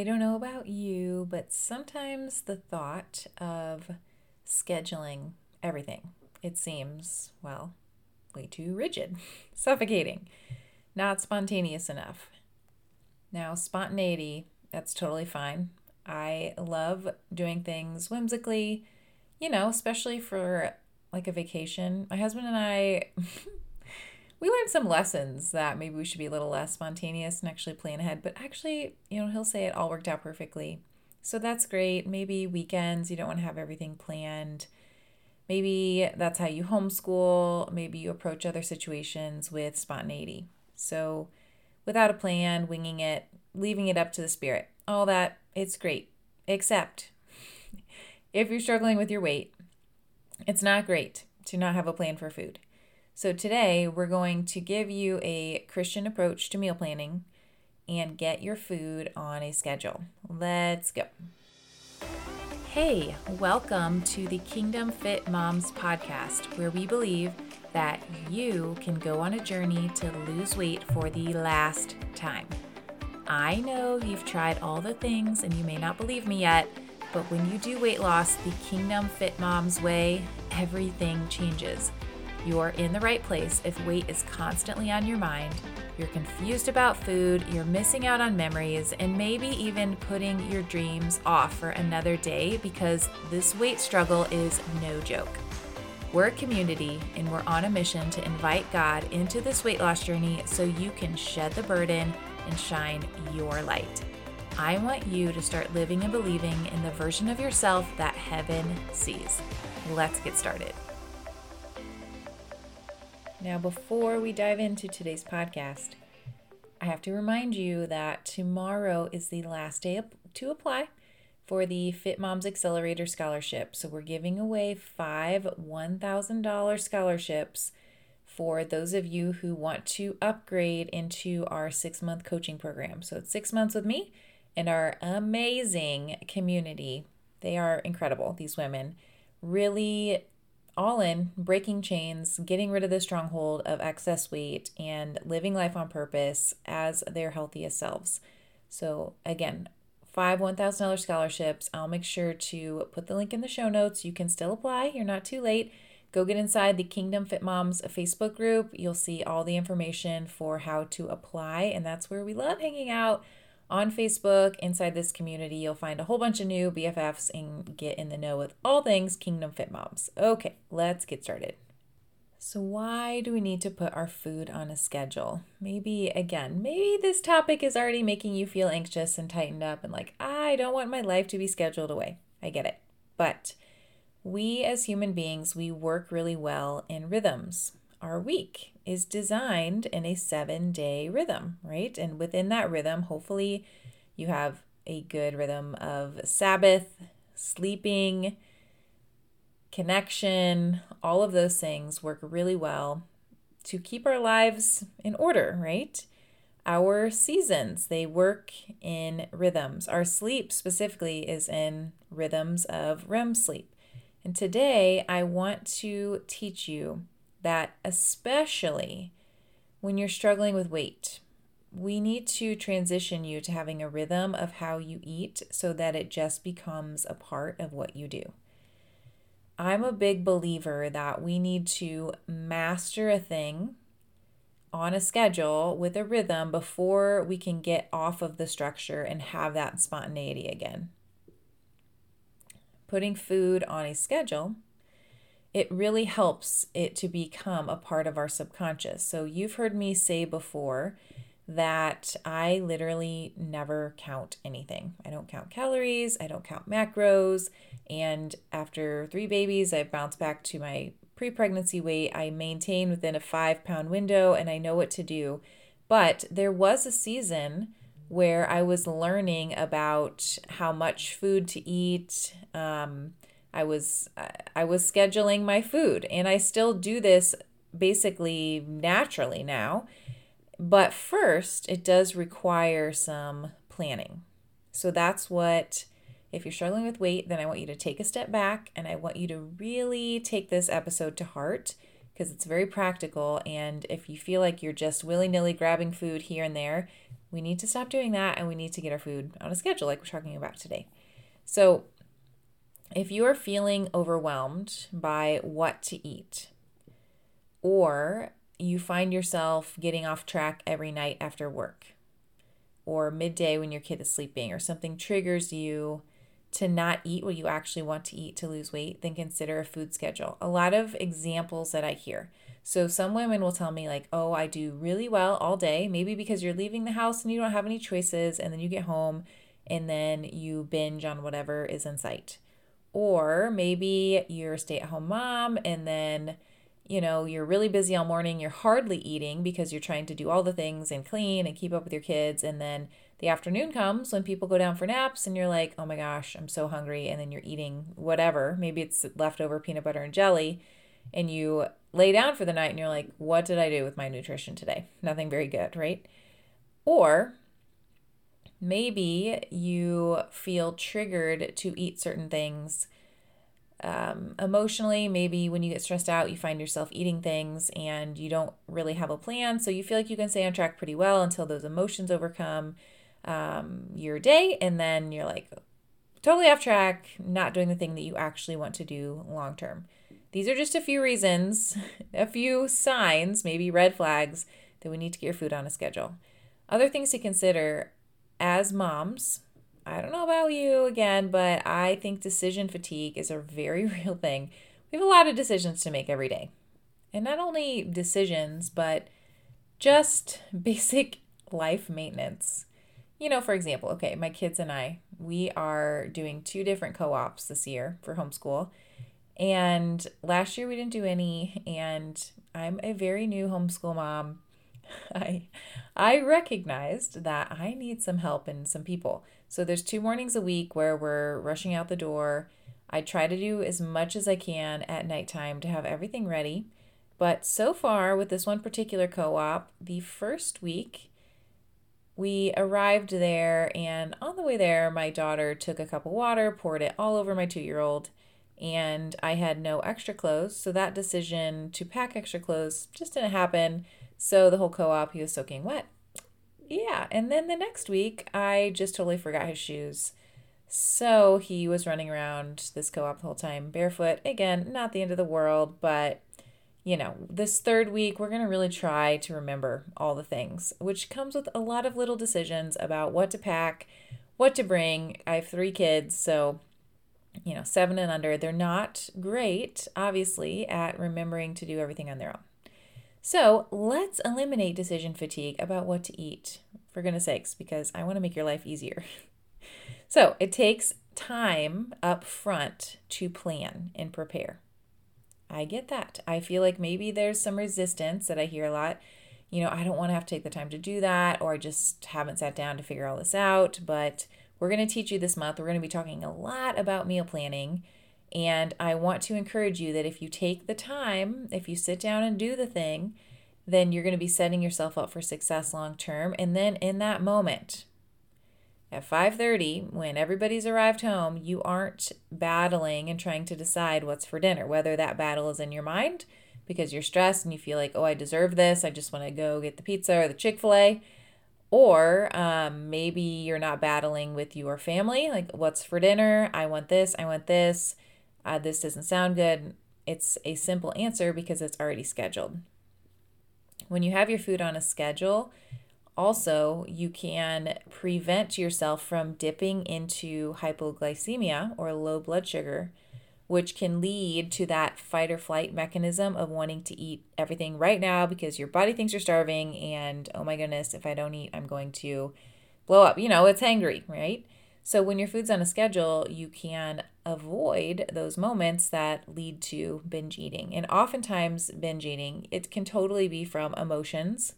I don't know about you, but sometimes the thought of scheduling everything, it seems, well, way too rigid, suffocating, not spontaneous enough. Now, spontaneity, that's totally fine. I love doing things whimsically, you know, especially for like a vacation. My husband and I we learned some lessons that maybe we should be a little less spontaneous and actually plan ahead. But actually, you know, he'll say it all worked out perfectly. So that's great. Maybe weekends, you don't want to have everything planned. Maybe that's how you homeschool. Maybe you approach other situations with spontaneity. So without a plan, winging it, leaving it up to the spirit, all that, it's great. Except if you're struggling with your weight, it's not great to not have a plan for food. So today we're going to give you a Christian approach to meal planning and get your food on a schedule. Let's go. Hey, welcome to the Kingdom Fit Moms podcast, where we believe that you can go on a journey to lose weight for the last time. I know you've tried all the things and you may not believe me yet, but when you do weight loss the Kingdom Fit Moms way, everything changes. You're in the right place if weight is constantly on your mind, you're confused about food, you're missing out on memories, and maybe even putting your dreams off for another day because this weight struggle is no joke. We're a community and we're on a mission to invite God into this weight loss journey so you can shed the burden and shine your light. I want you to start living and believing in the version of yourself that heaven sees. Let's get started. Now, before we dive into today's podcast, I have to remind you that tomorrow is the last day to apply for the Fit Moms Accelerator Scholarship. So, we're giving away five $1,000 scholarships for those of you who want to upgrade into our six month coaching program. So, it's six months with me and our amazing community. They are incredible, these women. Really all in, breaking chains, getting rid of the stronghold of excess weight, and living life on purpose as their healthiest selves. So, again, five $1,000 scholarships. I'll make sure to put the link in the show notes. You can still apply, you're not too late. Go get inside the Kingdom Fit Moms Facebook group. You'll see all the information for how to apply, and that's where we love hanging out on Facebook, inside this community, you'll find a whole bunch of new BFFs and get in the know with all things Kingdom Fit Moms. Okay, let's get started. So, why do we need to put our food on a schedule? Maybe, again, maybe this topic is already making you feel anxious and tightened up and like, I don't want my life to be scheduled away. I get it. But we as human beings, we work really well in rhythms our week is designed in a seven day rhythm, right? And within that rhythm, hopefully, you have a good rhythm of Sabbath, sleeping, connection, all of those things work really well to keep our lives in order, right? Our seasons, they work in rhythms. Our sleep specifically is in rhythms of REM sleep. And today I want to teach you that especially when you're struggling with weight, we need to transition you to having a rhythm of how you eat so that it just becomes a part of what you do. I'm a big believer that we need to master a thing on a schedule with a rhythm before we can get off of the structure and have that spontaneity again. Putting food on a schedule it really helps it to become a part of our subconscious. So, you've heard me say before that I literally never count anything. I don't count calories, I don't count macros. And after three babies, I bounced back to my pre pregnancy weight. I maintain within a five pound window and I know what to do. But there was a season where I was learning about how much food to eat. Um, I was I was scheduling my food and I still do this basically naturally now. But first, it does require some planning. So that's what if you're struggling with weight, then I want you to take a step back and I want you to really take this episode to heart because it's very practical. And if you feel like you're just willy nilly grabbing food here and there, We need to stop doing that and we need to get our food on a schedule, like we're talking about today. So, if you are feeling overwhelmed by what to eat, or you find yourself getting off track every night after work, or midday when your kid is sleeping, or something triggers you to not eat what you actually want to eat to lose weight, then consider a food schedule. A lot of examples that I hear. So, some women will tell me, like, oh, I do really well all day, maybe because you're leaving the house and you don't have any choices, and then you get home and then you binge on whatever is in sight. Or maybe you're a stay at home mom and then you know, you're really busy all morning, you're hardly eating because you're trying to do all the things and clean and keep up with your kids. And then the afternoon comes when people go down for naps and you're like, oh my gosh, I'm so hungry. And then you're eating whatever. Maybe it's leftover peanut butter and jelly. And you lay down for the night and you're like, what did I do with my nutrition today? Nothing very good, right? Or maybe you feel triggered to eat certain things um, emotionally. Maybe when you get stressed out, you find yourself eating things and you don't really have a plan. So you feel like you can stay on track pretty well until those emotions overcome um, your day. And then you're like totally off track, not doing the thing that you actually want to do long term. These are just a few reasons, a few signs, maybe red flags that we need to get your food on a schedule. Other things to consider as moms I don't know about you again, but I think decision fatigue is a very real thing. We have a lot of decisions to make every day. And not only decisions, but just basic life maintenance. You know, for example, okay, my kids and I, we are doing two different co ops this year for homeschool. And last year we didn't do any. And I'm a very new homeschool mom. I I recognized that I need some help and some people. So there's two mornings a week where we're rushing out the door. I try to do as much as I can at nighttime to have everything ready. But so far, with this one particular co op, the first week, we arrived there, and on the way there, my daughter took a cup of water, poured it all over my two year old, and I had no extra clothes. So that decision to pack extra clothes just didn't happen. So the whole co op, he was soaking wet yeah, and then the next week, I just totally forgot his shoes. So he was running around this co op the whole time barefoot. Again, not the end of the world, but you know, this third week, we're going to really try to remember all the things, which comes with a lot of little decisions about what to pack, what to bring. I have three kids, so, you know, seven and under. They're not great, obviously, at remembering to do everything on their own. So let's eliminate decision fatigue about what to eat, for goodness sakes, because I want to make your life easier. so it takes time up front to plan and prepare. I get that. I feel like maybe there's some resistance that I hear a lot. You know, I don't want to have to take the time to do that, or I just haven't sat down to figure all this out. But we're going to teach you this month. We're going to be talking a lot about meal planning and I want to encourage you that if you take the time, if you sit down and do the thing, then you're going to be setting yourself up for success long term. And then in that moment, at 5:30 when everybody's arrived home, you aren't battling and trying to decide what's for dinner, whether that battle is in your mind because you're stressed and you feel like, "Oh, I deserve this. I just want to go get the pizza or the Chick-fil-A." Or um, maybe you're not battling with your family, like, what's for dinner? I want this, I want this uh, this doesn't sound good, it's a simple answer because it's already scheduled. When you have your food on a schedule, also, you can prevent yourself from dipping into hypoglycemia or low blood sugar, which can lead to that fight or flight mechanism of wanting to eat everything right now because your body thinks you're starving and oh my goodness, if I don't eat, I'm going to blow up. You know, it's hangry, right? So when your food's on a schedule, you can avoid those moments that lead to binge eating. And oftentimes, binge eating, it can totally be from emotions.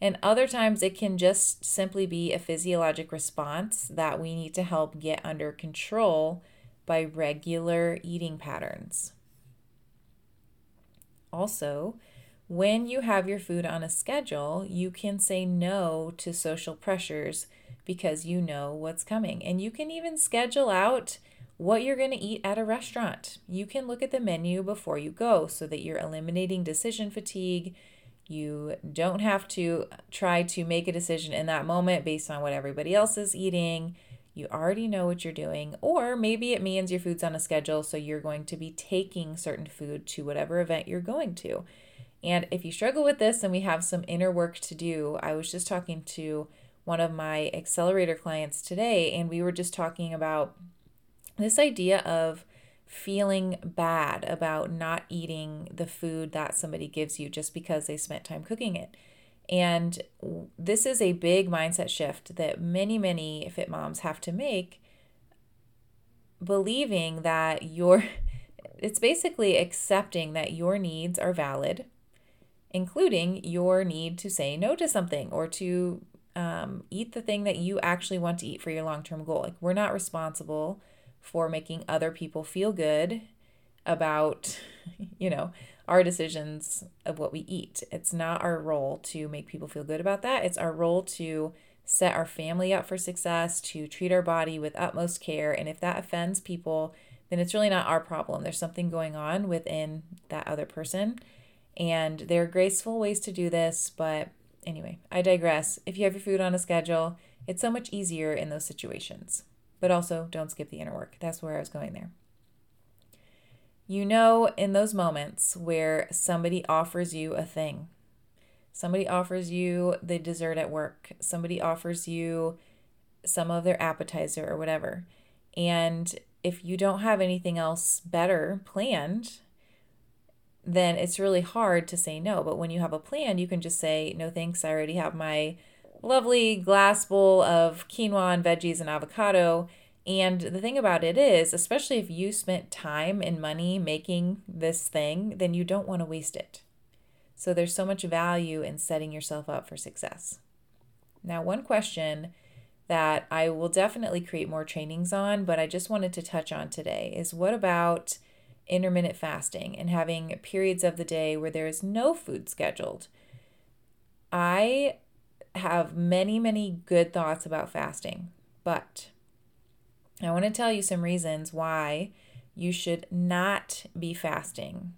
And other times, it can just simply be a physiologic response that we need to help get under control by regular eating patterns. Also, when you have your food on a schedule, you can say no to social pressures because you know what's coming. And you can even schedule out what you're going to eat at a restaurant. You can look at the menu before you go so that you're eliminating decision fatigue. You don't have to try to make a decision in that moment based on what everybody else is eating. You already know what you're doing. Or maybe it means your food's on a schedule, so you're going to be taking certain food to whatever event you're going to. And if you struggle with this and we have some inner work to do, I was just talking to one of my accelerator clients today, and we were just talking about this idea of feeling bad about not eating the food that somebody gives you just because they spent time cooking it. And this is a big mindset shift that many, many fit moms have to make, believing that your it's basically accepting that your needs are valid, including your need to say no to something or to um, eat the thing that you actually want to eat for your long term goal. Like, we're not responsible for making other people feel good about, you know, our decisions of what we eat. It's not our role to make people feel good about that. It's our role to set our family up for success, to treat our body with utmost care. And if that offends people, then it's really not our problem. There's something going on within that other person. And there are graceful ways to do this, but anyway, I digress. If you have your food on a schedule, it's so much easier in those situations. But also, don't skip the inner work. That's where I was going there. You know, in those moments where somebody offers you a thing, somebody offers you the dessert at work, somebody offers you some of their appetizer or whatever, and if you don't have anything else better planned, then it's really hard to say no. But when you have a plan, you can just say, no thanks, I already have my lovely glass bowl of quinoa and veggies and avocado. And the thing about it is, especially if you spent time and money making this thing, then you don't want to waste it. So there's so much value in setting yourself up for success. Now, one question that I will definitely create more trainings on, but I just wanted to touch on today is what about intermittent fasting and having periods of the day where there is no food scheduled? I have many, many good thoughts about fasting, but I want to tell you some reasons why you should not be fasting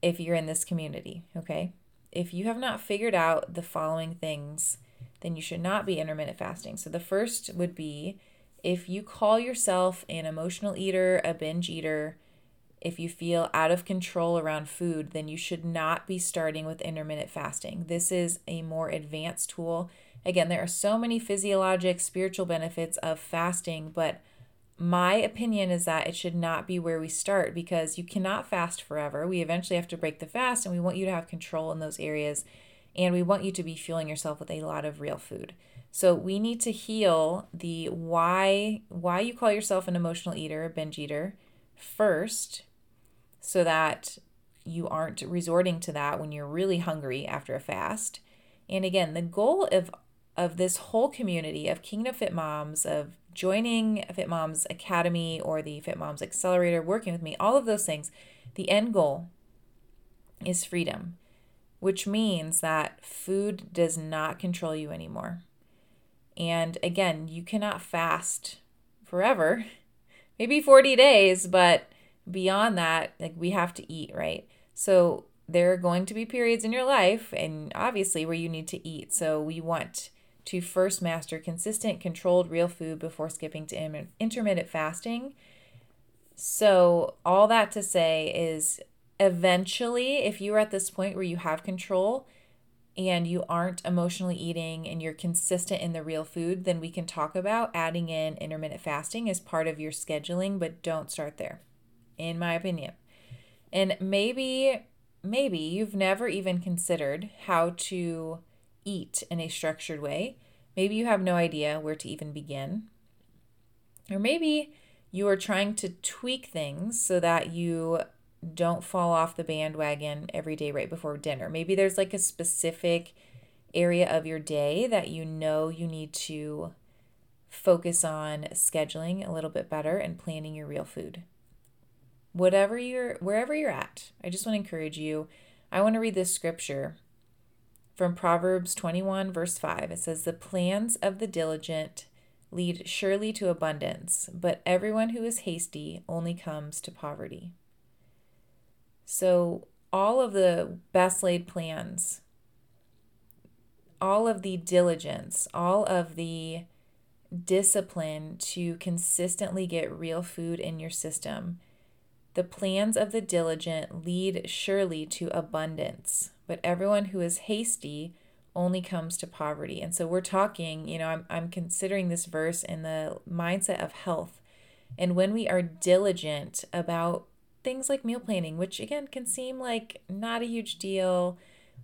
if you're in this community, okay? If you have not figured out the following things, then you should not be intermittent fasting. So the first would be if you call yourself an emotional eater, a binge eater, if you feel out of control around food, then you should not be starting with intermittent fasting. This is a more advanced tool. Again, there are so many physiologic, spiritual benefits of fasting, but my opinion is that it should not be where we start because you cannot fast forever. We eventually have to break the fast, and we want you to have control in those areas, and we want you to be fueling yourself with a lot of real food. So we need to heal the why why you call yourself an emotional eater, a binge eater first so that you aren't resorting to that when you're really hungry after a fast. And again, the goal of of this whole community of Kingdom Fit Moms, of joining Fit Moms Academy or the Fit Moms Accelerator, working with me, all of those things, the end goal is freedom, which means that food does not control you anymore. And again, you cannot fast forever, maybe 40 days, but beyond that, like we have to eat, right? So there are going to be periods in your life, and obviously, where you need to eat. So we want to first master consistent, controlled, real food before skipping to intermittent fasting. So, all that to say is eventually, if you are at this point where you have control, and you aren't emotionally eating and you're consistent in the real food, then we can talk about adding in intermittent fasting as part of your scheduling, but don't start there, in my opinion. And maybe, maybe you've never even considered how to eat in a structured way. Maybe you have no idea where to even begin. Or maybe you are trying to tweak things so that you don't fall off the bandwagon every day right before dinner. Maybe there's like a specific area of your day that you know you need to focus on scheduling a little bit better and planning your real food. Whatever you're wherever you're at, I just want to encourage you. I want to read this scripture from Proverbs 21 verse 5. It says the plans of the diligent lead surely to abundance, but everyone who is hasty only comes to poverty. So all of the best laid plans, all of the diligence, all of the discipline to consistently get real food in your system. The plans of the diligent lead surely to abundance, but everyone who is hasty only comes to poverty. And so we're talking, you know, I'm, I'm considering this verse in the mindset of health. And when we are diligent about things like meal planning, which again can seem like not a huge deal,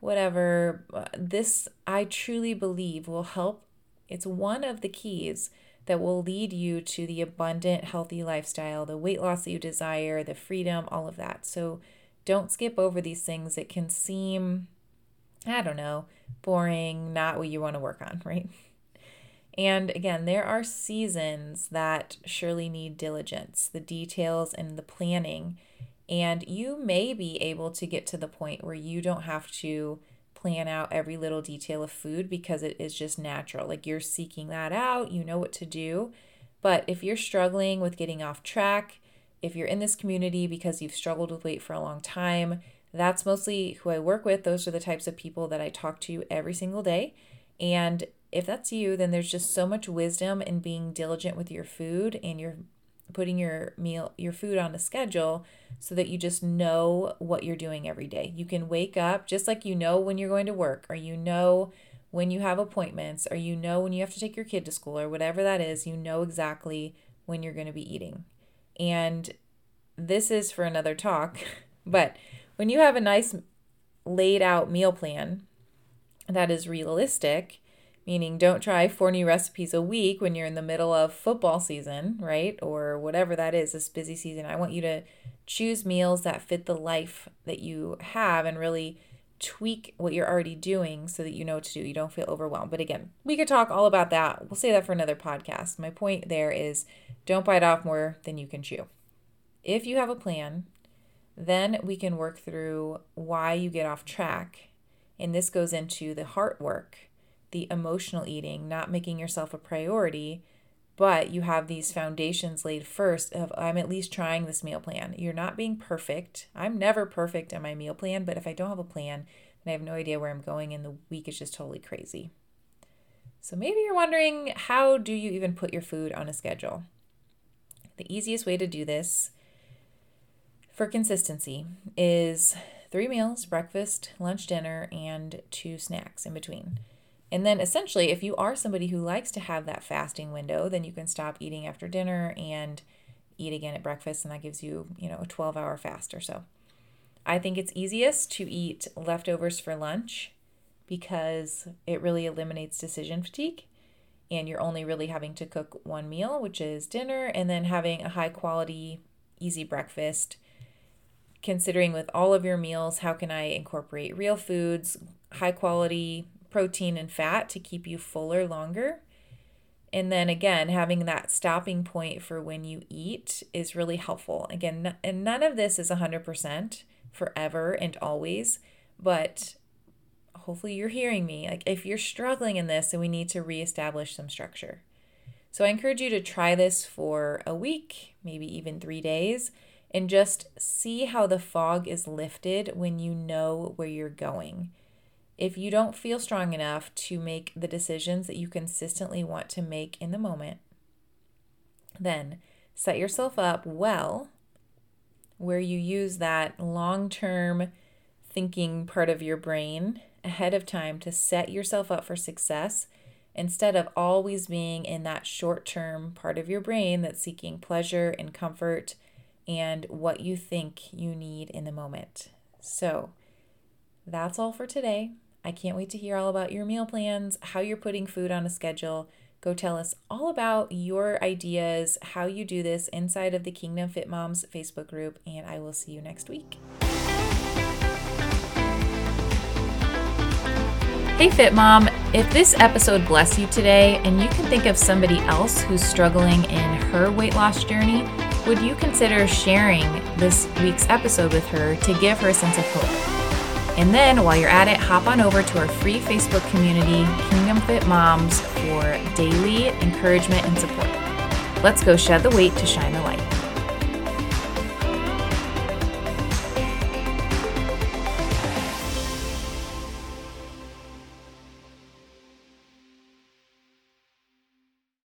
whatever, this I truly believe will help. It's one of the keys that will lead you to the abundant, healthy lifestyle, the weight loss that you desire, the freedom, all of that. So don't skip over these things. It can seem, I don't know, boring, not what you want to work on, right? And again, there are seasons that surely need diligence, the details and the planning. And you may be able to get to the point where you don't have to plan out every little detail of food because it is just natural. Like you're seeking that out, you know what to do. But if you're struggling with getting off track, if you're in this community because you've struggled with weight for a long time, that's mostly who I work with. Those are the types of people that I talk to every single day. And if that's you, then there's just so much wisdom in being diligent with your food and you're putting your meal your food on a schedule so that you just know what you're doing every day. You can wake up just like you know when you're going to work or you know when you have appointments or you know when you have to take your kid to school or whatever that is, you know exactly when you're going to be eating. And this is for another talk, but when you have a nice laid out meal plan that is realistic, meaning don't try four new recipes a week when you're in the middle of football season, right? Or whatever that is, this busy season. I want you to choose meals that fit the life that you have and really tweak what you're already doing so that you know what to do. You don't feel overwhelmed. But again, we could talk all about that. We'll say that for another podcast. My point there is don't bite off more than you can chew. If you have a plan then we can work through why you get off track. And this goes into the heart work, the emotional eating, not making yourself a priority, but you have these foundations laid first of I'm at least trying this meal plan. You're not being perfect. I'm never perfect in my meal plan, but if I don't have a plan, and I have no idea where I'm going and the week is just totally crazy. So maybe you're wondering how do you even put your food on a schedule? The easiest way to do this for consistency is three meals breakfast, lunch, dinner, and two snacks in between. And then essentially, if you are somebody who likes to have that fasting window, then you can stop eating after dinner and eat again at breakfast, and that gives you, you know, a 12 hour fast or so. I think it's easiest to eat leftovers for lunch because it really eliminates decision fatigue. And you're only really having to cook one meal, which is dinner, and then having a high quality, easy breakfast considering with all of your meals how can I incorporate real foods, high quality protein and fat to keep you fuller longer. And then again, having that stopping point for when you eat is really helpful. Again, and none of this is 100% forever and always, but hopefully you're hearing me. Like if you're struggling in this, then we need to reestablish some structure. So I encourage you to try this for a week, maybe even 3 days and just see how the fog is lifted when you know where you're going. If you don't feel strong enough to make the decisions that you consistently want to make in the moment, then set yourself up well where you use that long term thinking part of your brain ahead of time to set yourself up for success instead of always being in that short term part of your brain that's seeking pleasure and comfort and what you think you need in the moment. So that's all for today. I can't wait to hear all about your meal plans, how you're putting food on a schedule. Go tell us all about your ideas, how you do this inside of the Kingdom Fit Moms Facebook group, and I will see you next week. Hey, Fit Mom, if this episode blessed you today and you can think of somebody else who's struggling in her weight loss journey, would you consider sharing this week's episode with her to give her a sense of hope? And then while you're at it, hop on over to our free Facebook community, Kingdom Fit Moms, for daily encouragement and support. Let's go shed the weight to shine the light.